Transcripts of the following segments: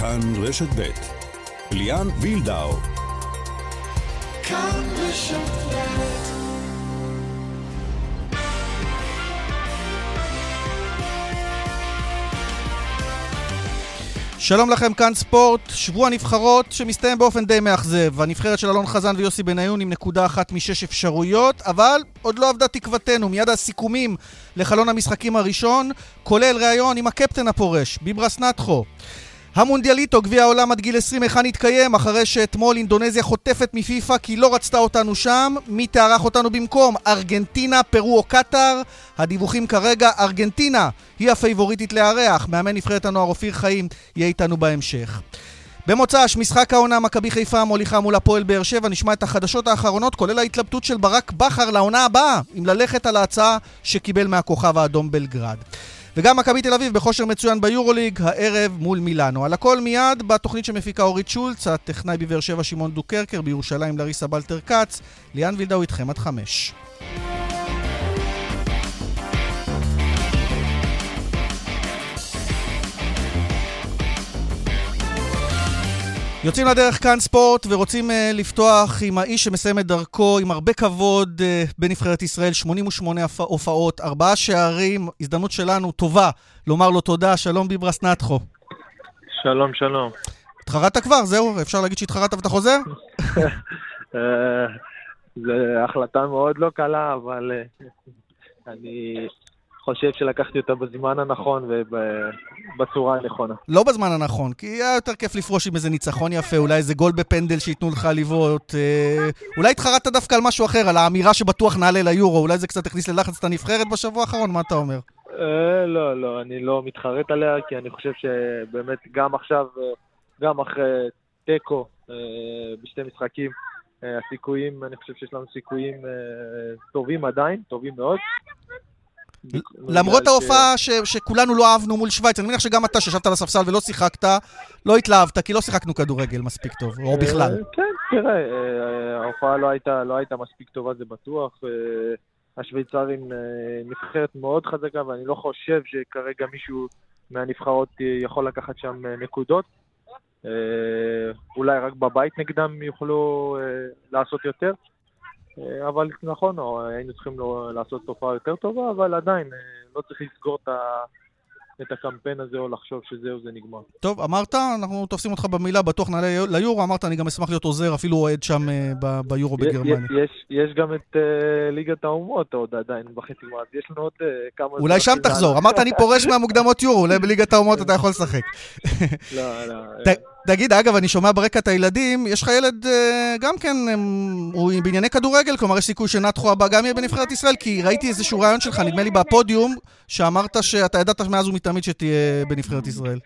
כאן רשת ב' ליאן וילדאו כאן רשת ב' שלום לכם, כאן ספורט, שבוע נבחרות שמסתיים באופן די מאכזב. הנבחרת של אלון חזן ויוסי בניון עם נקודה אחת משש אפשרויות, אבל עוד לא עבדה תקוותנו. מיד הסיכומים לחלון המשחקים הראשון, כולל ראיון עם הקפטן הפורש, ביברס נטחו. המונדיאליטו, גביע העולם עד גיל 20, היכן התקיים? אחרי שאתמול אינדונזיה חוטפת מפיפ"א כי לא רצתה אותנו שם. מי תארח אותנו במקום? ארגנטינה, פרו או קטאר? הדיווחים כרגע, ארגנטינה היא הפייבוריטית לארח. מאמן נבחרת הנוער אופיר חיים יהיה איתנו בהמשך. במוצ"ש, משחק העונה מכבי חיפה מוליכה מול הפועל באר שבע, נשמע את החדשות האחרונות, כולל ההתלבטות של ברק בכר לעונה הבאה, אם ללכת על ההצעה שקיבל מהכוכב האדום בלגרד. וגם מכבי תל אביב בכושר מצוין ביורוליג, הערב מול מילאנו. על הכל מיד בתוכנית שמפיקה אורית שולץ, הטכנאי בבאר שבע שמעון דוקרקר, בירושלים לריסה בלטר כץ. ליאן וילדאו איתכם עד חמש. יוצאים לדרך כאן ספורט ורוצים uh, לפתוח עם האיש שמסיים את דרכו עם הרבה כבוד uh, בנבחרת ישראל, 88 הופעות, ארבעה שערים, הזדמנות שלנו טובה לומר לו תודה, שלום ביברס נטחו. שלום, שלום. התחרטת כבר? זהו? אפשר להגיד שהתחרטת ואתה חוזר? אה, זו החלטה מאוד לא קלה, אבל אני חושב שלקחתי אותה בזמן הנכון ובצורה הנכונה. לא בזמן הנכון, כי היה יותר כיף לפרוש עם איזה ניצחון יפה, אולי איזה גול בפנדל שייתנו לך לבעוט. אה, אולי התחרטת דווקא על משהו אחר, על האמירה שבטוח נעלה ליורו, אולי זה קצת הכניס ללחץ את הנבחרת בשבוע האחרון, מה אתה אומר? אה, לא, לא, אני לא מתחרט עליה, כי אני חושב שבאמת גם עכשיו, אה, גם אחרי תיקו בשתי משחקים, הסיכויים, אני חושב שיש לנו סיכויים טובים עדיין, טובים מאוד. למרות ההופעה ש... שכולנו לא אהבנו מול שווייץ, אני מניח שגם אתה שישבת על הספסל ולא שיחקת, לא התלהבת, כי לא שיחקנו כדורגל מספיק טוב, או בכלל. אה, כן, תראה, אה, ההופעה לא הייתה, לא הייתה מספיק טובה, זה בטוח. אה, השוויצרים נבחרת מאוד חזקה, ואני לא חושב שכרגע מישהו מהנבחרות יכול לקחת שם נקודות. אולי רק בבית נגדם יוכלו לעשות יותר. אה, אבל נכון, היינו צריכים לעשות תופעה יותר טובה, אבל עדיין, אה, לא צריך לסגור את ה... את הקמפיין הזה או לחשוב שזהו, זה נגמר. טוב, אמרת, אנחנו תופסים אותך במילה, בטוח נעלה ליורו, אמרת, אני גם אשמח להיות עוזר, אפילו אוהד שם uh, ביורו בגרמניה. יש, יש גם את uh, ליגת האומות עוד עדיין בחצי גמר, יש לנו עוד uh, כמה... אולי שם תחזור, אמרת, אני פורש מהמוקדמות יורו, אולי בליגת האומות אתה יכול לשחק. לא, לא. תגיד, אגב, אני שומע ברקע את הילדים, יש לך ילד גם כן, הוא בענייני כדורגל, כלומר, יש סיכוי שנתחו הבא גם יהיה בנבחרת ישראל, כי ראיתי איזשהו רעיון שלך, נדמה לי בפודיום, שאמרת שאתה ידעת מאז ומתמיד שתהיה בנבחרת ישראל.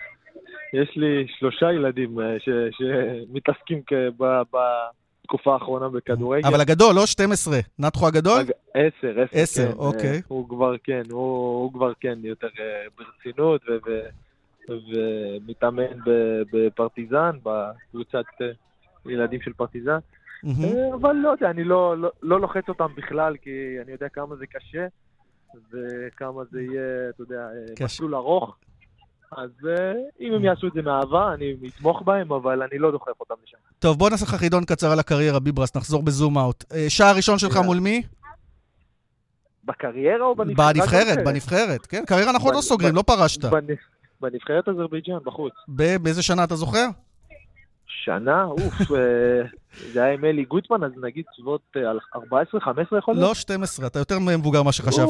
יש לי שלושה ילדים אה, שמתעסקים בתקופה האחרונה בכדורגל. אבל הגדול, לא 12. נתחו הגדול? עשר, עשר, עשר, כן. אוקיי. הוא כבר, כן, הוא כבר, כן, יותר אה, ברצינות ומתאמן בפרטיזן, בקבוצת אה, ילדים של פרטיזן. אבל לא יודע, אני לא, לא, לא לוחץ אותם בכלל, כי אני יודע כמה זה קשה. וכמה זה יהיה, אתה יודע, אה, מסלול ארוך. אז אה, אם הם יעשו את זה מאהבה, אני אתמוך בהם, אבל אני לא דוחף אותם לשם. טוב, בוא נעשה לך חידון קצר על הקריירה, ביברס, נחזור ב zoom out. אה, שער ראשון שלך מול מי? בקריירה או בנבחרת? בנבחרת, בנבחרת, כן. קריירה אנחנו לא סוגרים, לא פרשת. בנבחרת אזרבייג'אן, בחוץ. באיזה שנה אתה זוכר? שנה, אוף, אה, זה היה עם אלי גוטמן, אז נגיד סביבות 14, אה, 15 יכול להיות? לא, 12, אתה יותר מבוגר ממה שחשבת.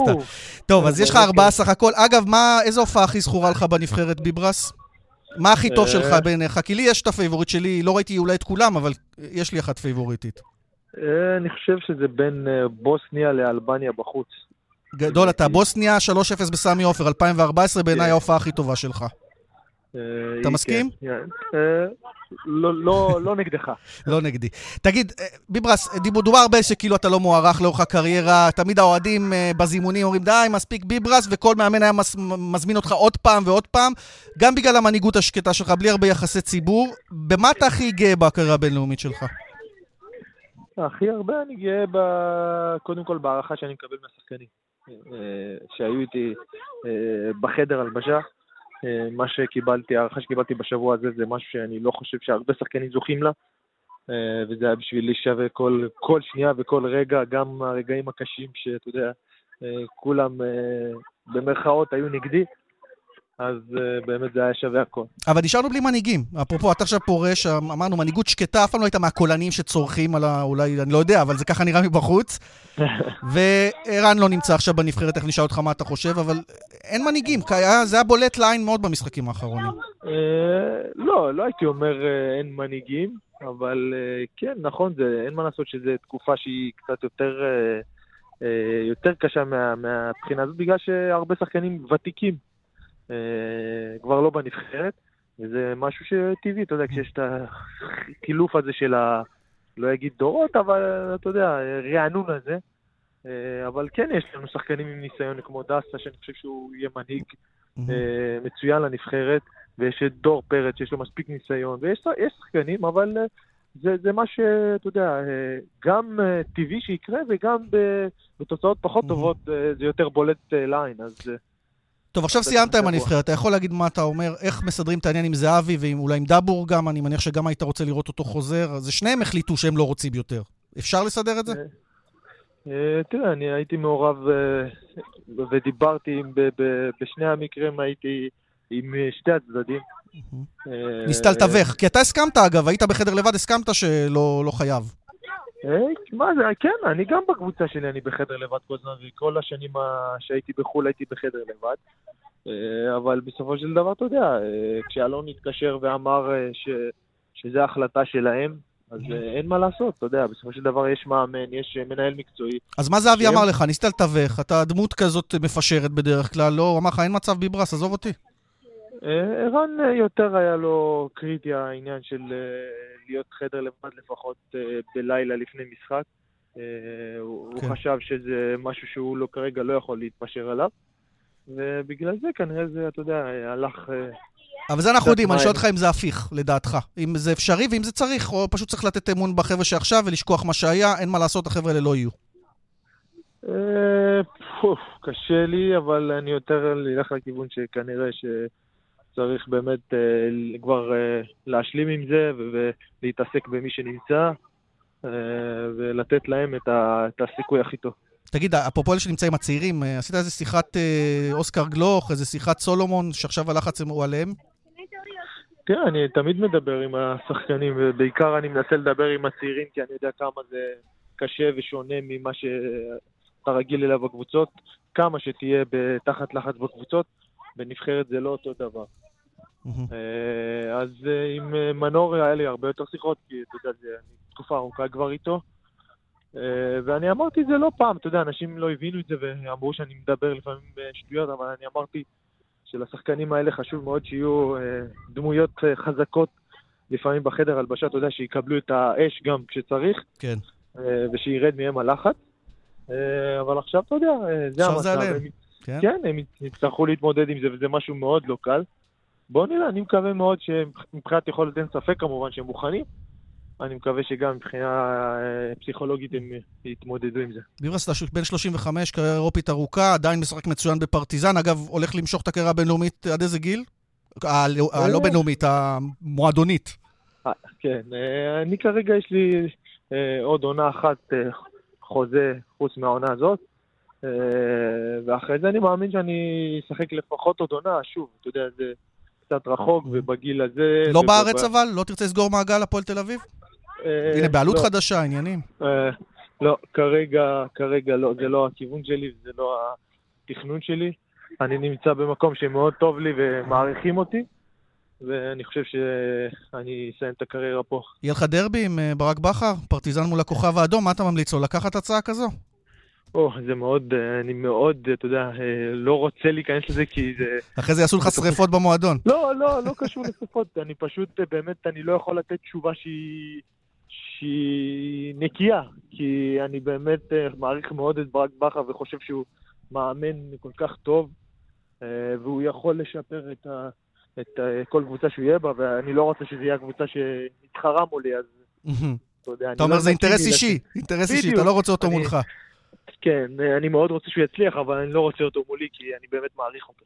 טוב, אז יש לך ארבעה סך הכל. אגב, איזו הופעה הכי זכורה לך בנבחרת ביברס? מה הכי טוב שלך אה. בעיניך? כי לי יש את ה favorite שלי, לא ראיתי אולי את כולם, אבל יש לי אחת פייבוריטית. אני חושב שזה בין בוסניה לאלבניה בחוץ. גדול, אתה בוסניה 3-0 בסמי עופר, 2014, בעיניי כן. ההופעה הכי טובה שלך. אתה מסכים? כן, כן. לא, לא, לא נגדך. לא נגדי. תגיד, אה, ביברס, דובר הרבה שכאילו אתה לא מוערך לאורך הקריירה, תמיד האוהדים אה, בזימונים אומרים, די, מספיק ביברס, וכל מאמן היה מזמין אותך עוד פעם ועוד פעם, גם בגלל המנהיגות השקטה שלך, בלי הרבה יחסי ציבור. במה אתה הכי גאה בקריירה הבינלאומית שלך? הכי הרבה אני גאה. קודם כל בהערכה שאני מקבל מהשחקנים, אה, שהיו איתי בחדר הלבשה. מה שקיבלתי, הערכה שקיבלתי בשבוע הזה זה משהו שאני לא חושב שהרבה שחקנים זוכים לה. וזה היה בשביל להישווה כל, כל שנייה וכל רגע, גם הרגעים הקשים שאתה יודע, כולם במרכאות היו נגדי. אז uh, באמת זה היה שווה הכל. אבל נשארנו בלי מנהיגים. אפרופו, אתה עכשיו פורש, אמרנו, מנהיגות שקטה, אף פעם לא הייתה מהקולנים שצורכים על ה... אולי, אני לא יודע, אבל זה ככה נראה מבחוץ. וערן לא נמצא עכשיו בנבחרת, איך נשאל אותך מה אתה חושב, אבל אין מנהיגים, זה היה בולט לעין מאוד במשחקים האחרונים. Uh, לא, לא הייתי אומר uh, אין מנהיגים, אבל uh, כן, נכון, זה, אין מה לעשות שזו תקופה שהיא קצת יותר... יותר קשה מה, מהבחינה הזאת, בגלל שהרבה שחקנים ותיקים אה, כבר לא בנבחרת, וזה משהו שטבעי, אתה יודע, כשיש את הקילוף הזה של ה... לא אגיד דורות, אבל אתה יודע, רענון הזה. אה, אבל כן יש לנו שחקנים עם ניסיון כמו דסה, שאני חושב שהוא יהיה מנהיג אה, מצוין לנבחרת, ויש את דור פרץ שיש לו מספיק ניסיון, ויש שחקנים, אבל זה, זה מה שאתה יודע, גם טבעי שיקרה, וגם בתוצאות פחות טובות זה יותר בולט לעין, אז... טוב, עכשיו סיימת עם הנבחרת, אתה יכול להגיד מה אתה אומר, איך מסדרים את העניין עם זהבי ואולי עם דאבור גם, אני מניח שגם היית רוצה לראות אותו חוזר, אז שניהם החליטו שהם לא רוצים יותר. אפשר לסדר את זה? אה, אה, תראה, אני הייתי מעורב אה, ודיברתי בשני המקרים, הייתי עם שתי הצדדים. ניסת לתווך, כי אתה הסכמת אגב, היית בחדר לבד, הסכמת שלא לא חייב. מה זה, כן, אני גם בקבוצה שלי, אני בחדר לבד כל הזמן, וכל השנים שהייתי בחו"ל הייתי בחדר לבד. אה, אבל בסופו של דבר, אתה יודע, אה, כשאלון התקשר ואמר אה, ש, שזו החלטה שלהם, אז אין מה לעשות, אתה יודע, בסופו של דבר יש מאמן, יש מנהל מקצועי. אז מה זהבי אמר לך? ניסית לתווך, אתה דמות כזאת מפשרת בדרך כלל, לא, הוא אמר לך, אין מצב ביברס, עזוב אותי. ערן יותר היה לו קריטי העניין של להיות חדר לבד לפחות בלילה לפני משחק. הוא כן. חשב שזה משהו שהוא לא, כרגע לא יכול להתפשר עליו. ובגלל זה כנראה זה, אתה יודע, הלך... אה, אבל זה אנחנו יודעים, אני שואל אותך אם זה הפיך, לדעתך. אם זה אפשרי ואם זה צריך, או פשוט צריך לתת אמון בחבר'ה שעכשיו ולשכוח מה שהיה, אין מה לעשות, החבר'ה האלה לא יהיו. אה, קשה לי, אבל אני יותר אלך לכיוון שכנראה שצריך באמת אה, כבר להשלים עם זה ולהתעסק במי שנמצא ולתת להם את הסיכוי הכי טוב. תגיד, אפרופו אלה שנמצאים הצעירים, עשית איזה שיחת אה, אוסקר גלוך, איזה שיחת סולומון, שעכשיו הלחץ הוא עליהם? תראה, אני תמיד מדבר עם השחקנים, ובעיקר אני מנסה לדבר עם הצעירים, כי אני יודע כמה זה קשה ושונה ממה שאתה רגיל אליו בקבוצות. כמה שתהיה תחת לחץ בקבוצות, בנבחרת זה לא אותו דבר. אה, אז עם מנור היה לי הרבה יותר שיחות, כי אתה יודע, זה תקופה ארוכה כבר איתו. אה, ואני אמרתי את זה לא פעם, אתה יודע, אנשים לא הבינו את זה ואמרו שאני מדבר לפעמים שטויות, אבל אני אמרתי שלשחקנים האלה חשוב מאוד שיהיו אה, דמויות אה, חזקות לפעמים בחדר הלבשה, אתה יודע, שיקבלו את האש גם כשצריך, כן. ושירד מהם הלחץ. אבל עכשיו, אתה יודע, זה המצב. זה עליהם. כן? כן, הם יצטרכו להתמודד עם זה, וזה משהו מאוד לא קל. בואו נראה, אני מקווה מאוד שמבחינת יכולת אין ספק כמובן שהם מוכנים. אני מקווה שגם מבחינה אה, פסיכולוגית הם יתמודדו עם זה. ביברס, אתה בן 35, קריירה אירופית ארוכה, עדיין משחק מצוין בפרטיזן. אגב, הולך למשוך את הקריירה הבינלאומית עד איזה גיל? הלא אה, בינלאומית, המועדונית. אה, כן, אני כרגע יש לי עוד עונה אחת חוזה חוץ מהעונה הזאת. ואחרי זה אני מאמין שאני אשחק לפחות עוד עונה, שוב, אתה יודע, זה קצת רחוק, ובגיל הזה... לא בארץ אבל? לא תרצה לסגור מעגל הפועל תל אביב? אה, הנה, בעלות לא. חדשה, עניינים. אה, לא, כרגע, כרגע לא, זה לא הכיוון שלי, זה לא התכנון שלי. אני נמצא במקום שמאוד טוב לי ומעריכים אותי, ואני חושב שאני אסיים את הקריירה פה. יהיה לך דרבי עם אה, ברק בכר, פרטיזן מול הכוכב האדום, מה אתה ממליץ לו? לקחת הצעה כזו? או, זה מאוד, אני מאוד, אתה יודע, לא רוצה להיכנס לזה כי זה... אחרי זה יעשו לך שריפות במועדון. לא, לא, לא קשור לשרפות, אני פשוט, באמת, אני לא יכול לתת תשובה שהיא... שהיא נקייה, כי אני באמת אה, מעריך מאוד את ברק בכר וחושב שהוא מאמן כל כך טוב, אה, והוא יכול לשפר את, ה, את ה, כל קבוצה שהוא יהיה בה, ואני לא רוצה שזה יהיה הקבוצה שהתחרה מולי, אז אתה יודע, אתה אומר, לא זה אינטרס אישי, אינטרס אישי, אתה לא רוצה אותו מולך. כן, אני מאוד רוצה שהוא יצליח, אבל אני לא רוצה אותו מולי, כי אני באמת מעריך אותו.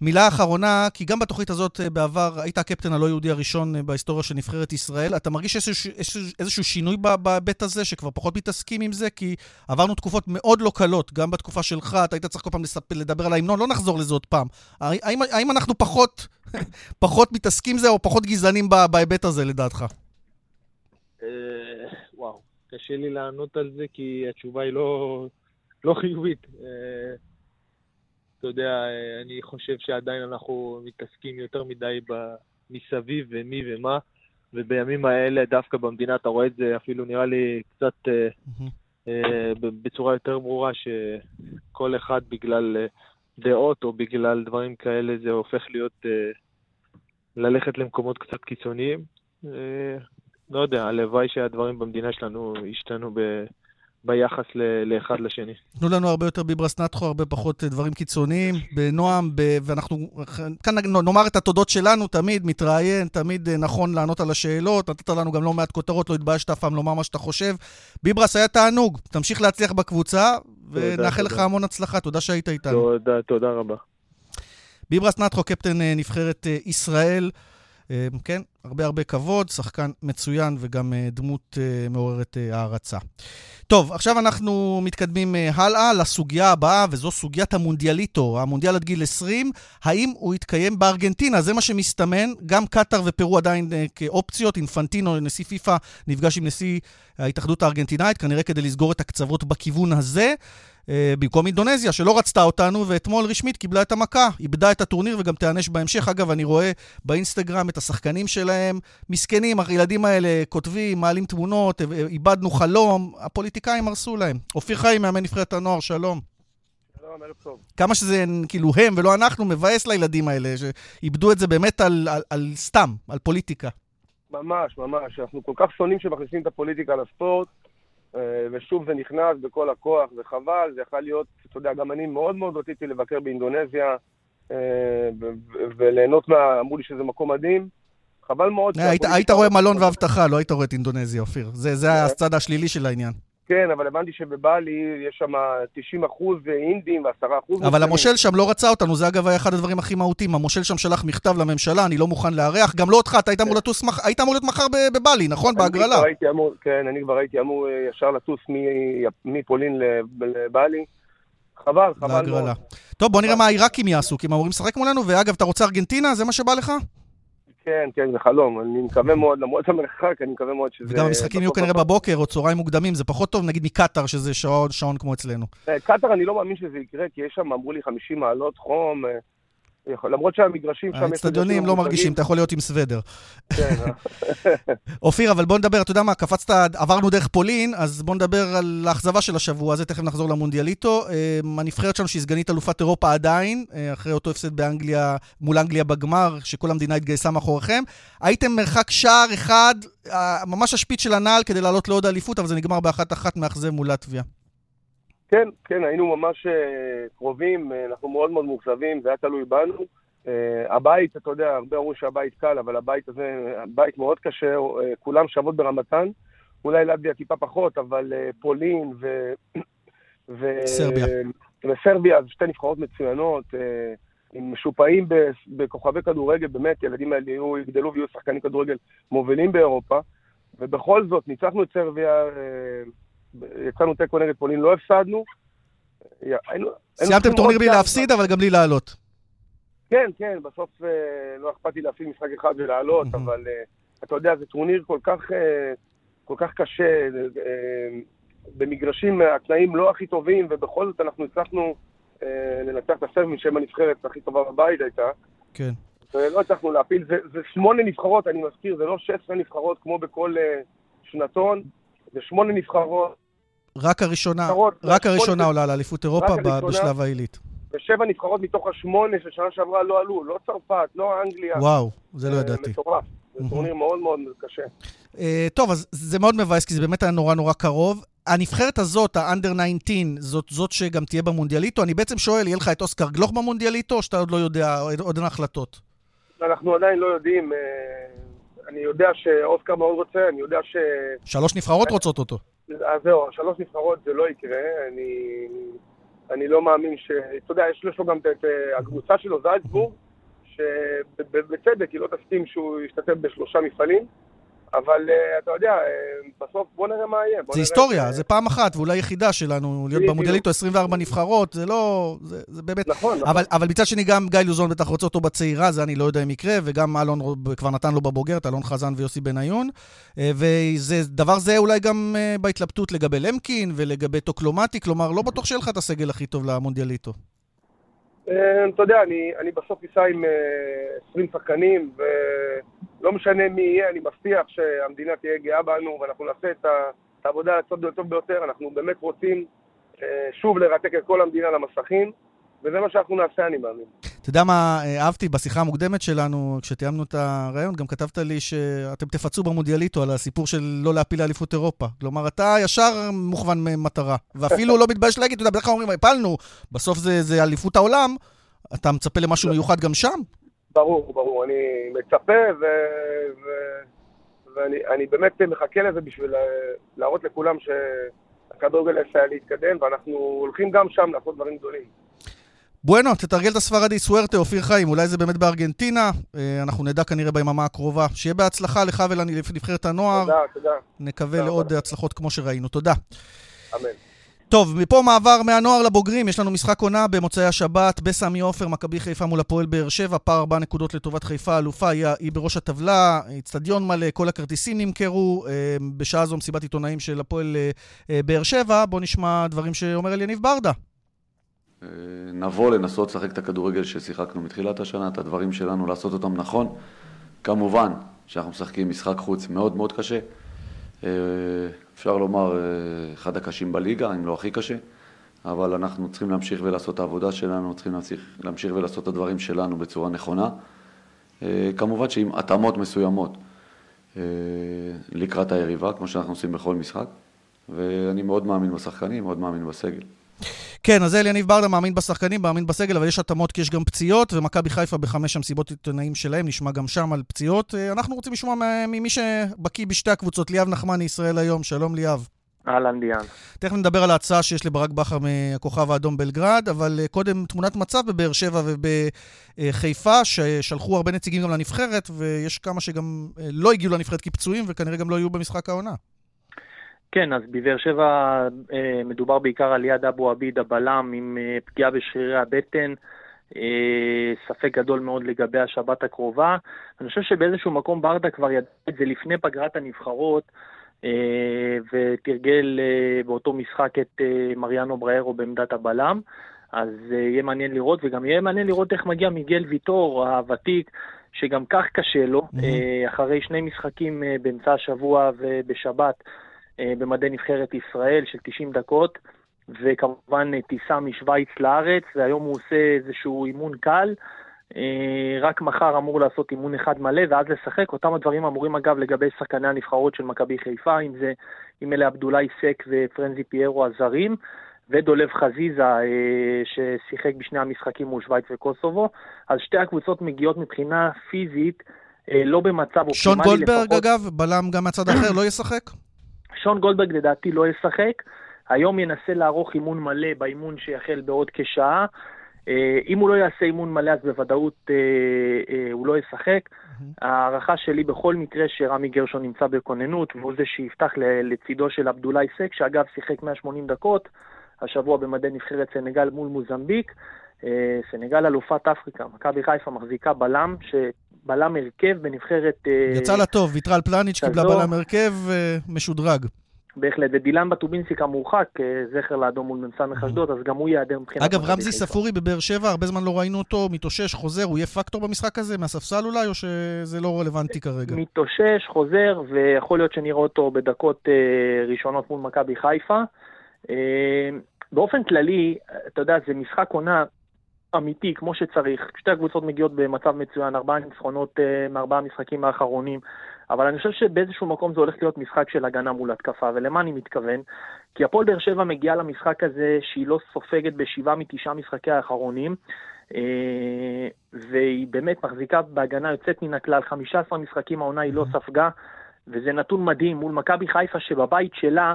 מילה אחרונה, כי גם בתוכנית הזאת אה, בעבר היית הקפטן הלא יהודי הראשון אה, בהיסטוריה של נבחרת ישראל. אתה מרגיש איזשהו, איזשהו, שינוי בהיבט הזה, שכבר פחות מתעסקים עם זה? כי עברנו תקופות מאוד לא קלות, גם בתקופה שלך, אתה היית צריך כל פעם לספ... לדבר על ההמנון, לא נחזור לזה עוד פעם. האם, האם אנחנו פחות, פחות מתעסקים זה, או פחות גזענים בהיבט הזה, לדעתך? אה, קשה לי לענות על זה, כי התשובה היא לא, לא חיובית. אתה יודע, אני חושב שעדיין אנחנו מתעסקים יותר מדי מסביב ומי ומה, ובימים האלה, דווקא במדינה, אתה רואה את זה אפילו נראה לי קצת. אה, בצורה יותר ברורה, שכל אחד בגלל אה, דעות או בגלל דברים כאלה, זה הופך להיות, אה, ללכת למקומות קצת קיצוניים. לא יודע, הלוואי שהדברים במדינה שלנו ישתנו ב... ביחס לאחד לשני. תנו לנו הרבה יותר ביברס נטחו, הרבה פחות אה, דברים קיצוניים, בנועם, ב... ואנחנו כאן נאמר את התודות שלנו, תמיד מתראיין, תמיד אה, נכון לענות על השאלות, נתת לנו גם לא מעט כותרות, לא התביישת אף פעם לומר מה שאתה חושב. ביברס, היה תענוג, תמשיך להצליח בקבוצה, ונאחל לך המון הצלחה, תודה שהיית איתנו. תודה, תודה רבה. ביברס נטחו, קפטן אה, נבחרת ישראל. כן, הרבה הרבה כבוד, שחקן מצוין וגם דמות מעוררת הערצה. טוב, עכשיו אנחנו מתקדמים אה, הלאה לסוגיה הבאה, וזו סוגיית המונדיאליטו, המונדיאל עד גיל 20. האם הוא יתקיים בארגנטינה? זה מה שמסתמן. גם קטאר ופרו עדיין אה, כאופציות. אינפנטינו, נשיא פיפ"א, נפגש עם נשיא ההתאחדות הארגנטינאית, כנראה כדי לסגור את הקצוות בכיוון הזה. אה, במקום אינדונזיה, שלא רצתה אותנו, ואתמול רשמית קיבלה את המכה, איבדה את הטורניר וגם תיענש בהמשך. אגב, אני רואה באינסטגרם את השחקנים שלהם, מסכנים, הילדים האלה כותבים, מעלים תמונות, איבדנו חלום, הפוליטיקאים הרסו להם. אופיר חיים, מאמן נבחרת הנוער, שלום. שלום, ערב טוב. כמה שזה כאילו הם ולא אנחנו, מבאס לילדים האלה, שאיבדו את זה באמת על, על, על סתם, על פוליטיקה. ממש, ממש. אנחנו כל כך שונאים שמכניסים את הפוליטיקה לספורט. אה, ושוב זה נכנס בכל הכוח, וחבל, זה יכול להיות, אתה יודע, גם אני מאוד מאוד רציתי לבקר באינדונזיה אה, וליהנות מה... אמרו לי שזה מקום מדהים. חבל מאוד. אה, היית רואה מלון ואבטחה, לא היית רואה את אינדונזיה, אופיר. זה הצד השלילי של העניין. כן, אבל הבנתי שבבלי יש שם 90 אחוז אינדים ו-10 אחוז... אבל המושל שם לא רצה אותנו, זה אגב היה אחד הדברים הכי מהותיים. המושל שם שלח מכתב לממשלה, אני לא מוכן לארח, גם לא אותך, אתה היית אמור לטוס, היית אמור להיות מחר בבלי, נכון? בהגרלה. כן, אני כבר הייתי אמור אה, ישר לטוס מפולין לבלי. חבל, חבל מאוד. טוב, בוא נראה מה העיראקים יעשו, כי הם אמורים לשחק מולנו, ואגב, אתה רוצה ארגנטינה? זה מה שבא לך? כן, כן, זה חלום. אני מקווה מאוד, למרות המרחק, אני מקווה מאוד שזה... וגם המשחקים יהיו כנראה בבוקר או צהריים מוקדמים, זה פחות טוב נגיד מקטאר, שזה שעון, שעון כמו אצלנו. אה, קטאר אני לא מאמין שזה יקרה, כי יש שם, אמרו לי, 50 מעלות חום. אה, למרות שהמגרשים שם... האצטדיונים לא מרגישים, אתה יכול להיות עם סוודר. כן. אה. אופיר, אבל בוא נדבר, אתה יודע מה, קפצת, עברנו דרך פולין, אז בוא נדבר על האכזבה של השבוע הזה, תכף נחזור למונדיאליטו. אה, הנבחרת שלנו, שהיא סגנית אלופת אירופה עדיין, אה, אחרי אותו הפסד באנגליה, מול אנגליה בגמר, שכל המדינה התגייסה מאחוריכם. הייתם מרחק שער אחד, ממש השפיץ של הנעל כדי לעלות לעוד אליפות, אבל זה נגמר באחת אחת מאכזב מול לטביה. כן, כן, היינו ממש uh, קרובים, uh, אנחנו מאוד מאוד מאוכזבים, זה היה תלוי בנו. Uh, הבית, אתה יודע, הרבה אמרו שהבית קל, אבל הבית הזה, בית מאוד קשה, כולם שוות ברמתן. אולי לטביה טיפה פחות, אבל פולין ו... ו... סרביה. וסרביה, זה שתי נבחרות מצוינות, עם משופעים בכוכבי כדורגל, באמת, ילדים האלה יהיו, יגדלו ויהיו שחקנים כדורגל מובילים באירופה, ובכל זאת, ניצחנו את סרביה, יצאנו תיקו נגד פולין, לא הפסדנו. סיימתם טורניר בלי להפסיד, אבל גם בלי לעלות. כן, כן, בסוף אה, לא אכפת לי להפסיד משחק אחד ולעלות, אבל אה, אתה יודע, זה טורניר כל כך, אה, כל כך קשה, במגרשים התנאים לא הכי טובים, ובכל זאת אנחנו הצלחנו לנצח את הסרבים שם הנבחרת הכי טובה בבית הייתה. כן. ולא הצלחנו להפיל, זה, זה שמונה נבחרות, אני מזכיר, זה לא 16 נבחרות כמו בכל שנתון, זה שמונה נבחרות. רק הראשונה, רק הראשונה עולה לאליפות אירופה בשלב העילית. ושבע נבחרות מתוך השמונה של שנה שעברה לא עלו, לא צרפת, לא אנגליה. וואו, זה לא אה, ידעתי. מטורף. זה טורניר מאוד מאוד קשה. Uh, טוב, אז זה מאוד מבאס, כי זה באמת היה נורא נורא קרוב. הנבחרת הזאת, ה-under 19, זאת, זאת שגם תהיה במונדיאליטו. אני בעצם שואל, יהיה לך את אוסקר גלוך במונדיאליטו, או שאתה עוד לא יודע, עוד אין החלטות? אנחנו עדיין לא יודעים. אני יודע שאוסקר מאוד רוצה, אני יודע ש... שלוש נבחרות רוצות אותו. אז זהו, שלוש נבחרות זה לא יקרה. אני... אני לא מאמין ש... אתה יודע, יש לו גם את הקבוצה שלו, זלצבורג, שבצדק היא לא תסכים שהוא ישתתף בשלושה מפעלים. אבל uh, אתה יודע, uh, בסוף בוא נראה מה יהיה. זה היסטוריה, ש... זה פעם אחת, ואולי יחידה שלנו, להיות במונדיאליטו 24 נבחרות, זה לא... זה, זה באמת... נכון, נכון. אבל, אבל מצד שני, גם גיא לוזון בטח רוצה אותו בצעירה, זה אני לא יודע אם יקרה, וגם אלון כבר נתן לו בבוגרת, אלון חזן ויוסי בניון. Uh, ודבר זה אולי גם בהתלבטות לגבי למקין ולגבי טוקלומטי, כלומר, לא בטוח שיהיה לך את הסגל הכי טוב למונדיאליטו. אה, אתה יודע, אני, אני בסוף אסע עם 20 אה, שחקנים, ולא משנה מי יהיה, אני מבטיח שהמדינה תהיה גאה בנו, ואנחנו נעשה את העבודה הטוב ביותר. אנחנו באמת רוצים אה, שוב לרתק את כל המדינה למסכים, וזה מה שאנחנו נעשה, אני מאמין. אתה יודע מה אהבתי בשיחה המוקדמת שלנו, כשתיאמנו את הרעיון, גם כתבת לי שאתם תפצו במונדיאליטו על הסיפור של לא להפיל לאליפות אירופה. כלומר, אתה ישר מוכוון מטרה, ואפילו לא מתבייש להגיד, אתה יודע, בדרך כלל אומרים, הפלנו, בסוף זה, זה אליפות העולם, אתה מצפה למשהו לא. מיוחד גם שם? ברור, ברור, אני מצפה ו... ו... ואני באמת מחכה לזה בשביל להראות לכולם שהכדורגל הישראלי יתקדם, ואנחנו הולכים גם שם לעשות דברים גדולים. בואנו, תתרגל את הספרדי, סוורטה, אופיר חיים, אולי זה באמת בארגנטינה, אה, אנחנו נדע כנראה ביממה הקרובה. שיהיה בהצלחה לך ולנבחרת הנוער. תודה, תודה. נקווה תודה לעוד תודה. הצלחות כמו שראינו. תודה. אמן. טוב, מפה מעבר מהנוער לבוגרים, יש לנו משחק עונה במוצאי השבת בסמי עופר, מכבי חיפה מול הפועל באר שבע, פער ארבע נקודות לטובת חיפה, אלופה, היא, היא בראש הטבלה, אצטדיון מלא, כל הכרטיסים נמכרו, אה, בשעה זו מסיבת עיתונאים של הפועל אה, באר שבע, בואו נשמע דברים שאומר אליניב ברדה. אה, נבוא לנסות לשחק את הכדורגל ששיחקנו מתחילת השנה, את הדברים שלנו, לעשות אותם נכון. כמובן שאנחנו משחקים משחק חוץ מאוד מאוד קשה. אה, אפשר לומר אה, אחד הקשים בליגה, אם לא הכי קשה, אבל אנחנו צריכים להמשיך ולעשות את העבודה שלנו, צריכים להמשיך, להמשיך ולעשות את הדברים שלנו בצורה נכונה. כמובן שעם התאמות מסוימות לקראת היריבה, כמו שאנחנו עושים בכל משחק, ואני מאוד מאמין בשחקנים, מאוד מאמין בסגל. כן, אז אלי יניב ברדה מאמין בשחקנים, מאמין בסגל, אבל יש התאמות כי יש גם פציעות, ומכבי חיפה בחמש המסיבות עיתונאים שלהם, נשמע גם שם על פציעות. אה, אנחנו רוצים לשמוע ממי שבקיא בשתי הקבוצות, ליאב נחמני, ישראל היום. שלום ליאב. אהלן דיאן. תכף נדבר על ההצעה שיש לברק בכר מהכוכב האדום בלגרד, אבל אה, קודם תמונת מצב בבאר שבע ובחיפה, ששלחו הרבה נציגים גם לנבחרת, ויש כמה שגם אה, לא הגיעו לנבחרת כפצועים, וכנראה גם לא יהיו במשחק העונה. כן, אז בבאר שבע אה, מדובר בעיקר על יד אבו עביד, הבלם, עם אה, פגיעה בשרירי הבטן. אה, ספק גדול מאוד לגבי השבת הקרובה. אני חושב שבאיזשהו מקום ברדה כבר ידע את זה לפני פגרת הנבחרות, ותרגל באותו משחק את מריאנו בריירו בעמדת הבלם. אז יהיה מעניין לראות, וגם יהיה מעניין לראות איך מגיע מיגל ויטור הוותיק, שגם כך קשה לו, mm-hmm. אחרי שני משחקים באמצע השבוע ובשבת. אה, במדי נבחרת ישראל של 90 דקות, וכמובן אה, טיסה משוויץ לארץ, והיום הוא עושה איזשהו אימון קל. אה, רק מחר אמור לעשות אימון אחד מלא ואז לשחק. אותם הדברים אמורים אגב לגבי שחקני הנבחרות של מכבי חיפה, אם זה, אם אלה עבדולאי סק ופרנזי פיירו הזרים, ודולב חזיזה ששיחק בשני המשחקים מול שווייץ וקוסובו. אז שתי הקבוצות מגיעות מבחינה פיזית לא במצב אופטימלי. שון גולדברג אגב, בלם גם מהצד האחר, לא ישחק? שון גולדברג לדעתי לא ישחק, היום ינסה לערוך אימון מלא באימון שיחל בעוד כשעה. אה, אם הוא לא יעשה אימון מלא, אז בוודאות אה, אה, הוא לא ישחק. ההערכה שלי בכל מקרה שרמי גרשון נמצא בכוננות, והוא זה שיפתח לצידו של עבדולאי סק, שאגב שיחק 180 דקות, השבוע במדי נבחרת סנגל מול מוזמביק. סנגל אלופת אפריקה, מכבי חיפה מחזיקה בלם, בלם הרכב בנבחרת... אה, יצא לה טוב, ויתרה על פלניץ', קיבלה בלם הרכב אה, משודרג. בהחלט, ודילן בטובינסיקה מורחק, אה, זכר לאדום מול מ"ס אשדוד, אז גם הוא ייעדר מבחינת... אגב, רמזי ספורי בבאר שבע, הרבה זמן לא ראינו אותו, מתאושש, חוזר, הוא יהיה פקטור במשחק הזה, מהספסל אולי, או שזה לא רלוונטי כרגע? מתאושש, חוזר, ויכול להיות שנראה אותו בדקות ראשונות מול מכבי חיפה. באופן כללי, אתה יודע, זה משחק עונה אמיתי, כמו שצריך. שתי הקבוצות מגיעות במצב מצוין, ארבעה ניצחונות uh, מארבעה המשחקים האחרונים, אבל אני חושב שבאיזשהו מקום זה הולך להיות משחק של הגנה מול התקפה, ולמה אני מתכוון? כי הפועל באר שבע מגיעה למשחק הזה שהיא לא סופגת בשבעה מתשעה משחקי האחרונים, uh, והיא באמת מחזיקה בהגנה יוצאת מן הכלל, 15 משחקים העונה היא לא ספגה, וזה נתון מדהים מול מכבי חיפה שבבית שלה, אה,